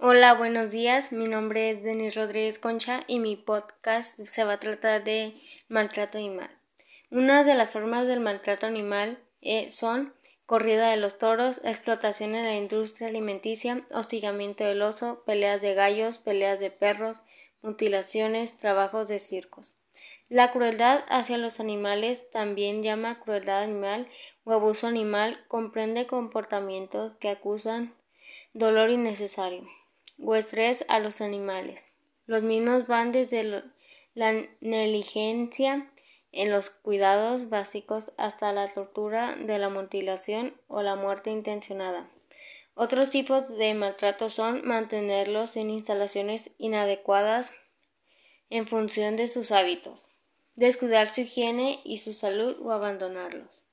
Hola, buenos días. Mi nombre es Denis Rodríguez Concha y mi podcast se va a tratar de maltrato animal. Una de las formas del maltrato animal eh, son corrida de los toros, explotación en la industria alimenticia, hostigamiento del oso, peleas de gallos, peleas de perros, mutilaciones, trabajos de circos. La crueldad hacia los animales, también llama crueldad animal o abuso animal, comprende comportamientos que acusan dolor innecesario o estrés a los animales. Los mismos van desde la negligencia en los cuidados básicos hasta la tortura de la mutilación o la muerte intencionada. Otros tipos de maltrato son mantenerlos en instalaciones inadecuadas en función de sus hábitos, descuidar su higiene y su salud o abandonarlos.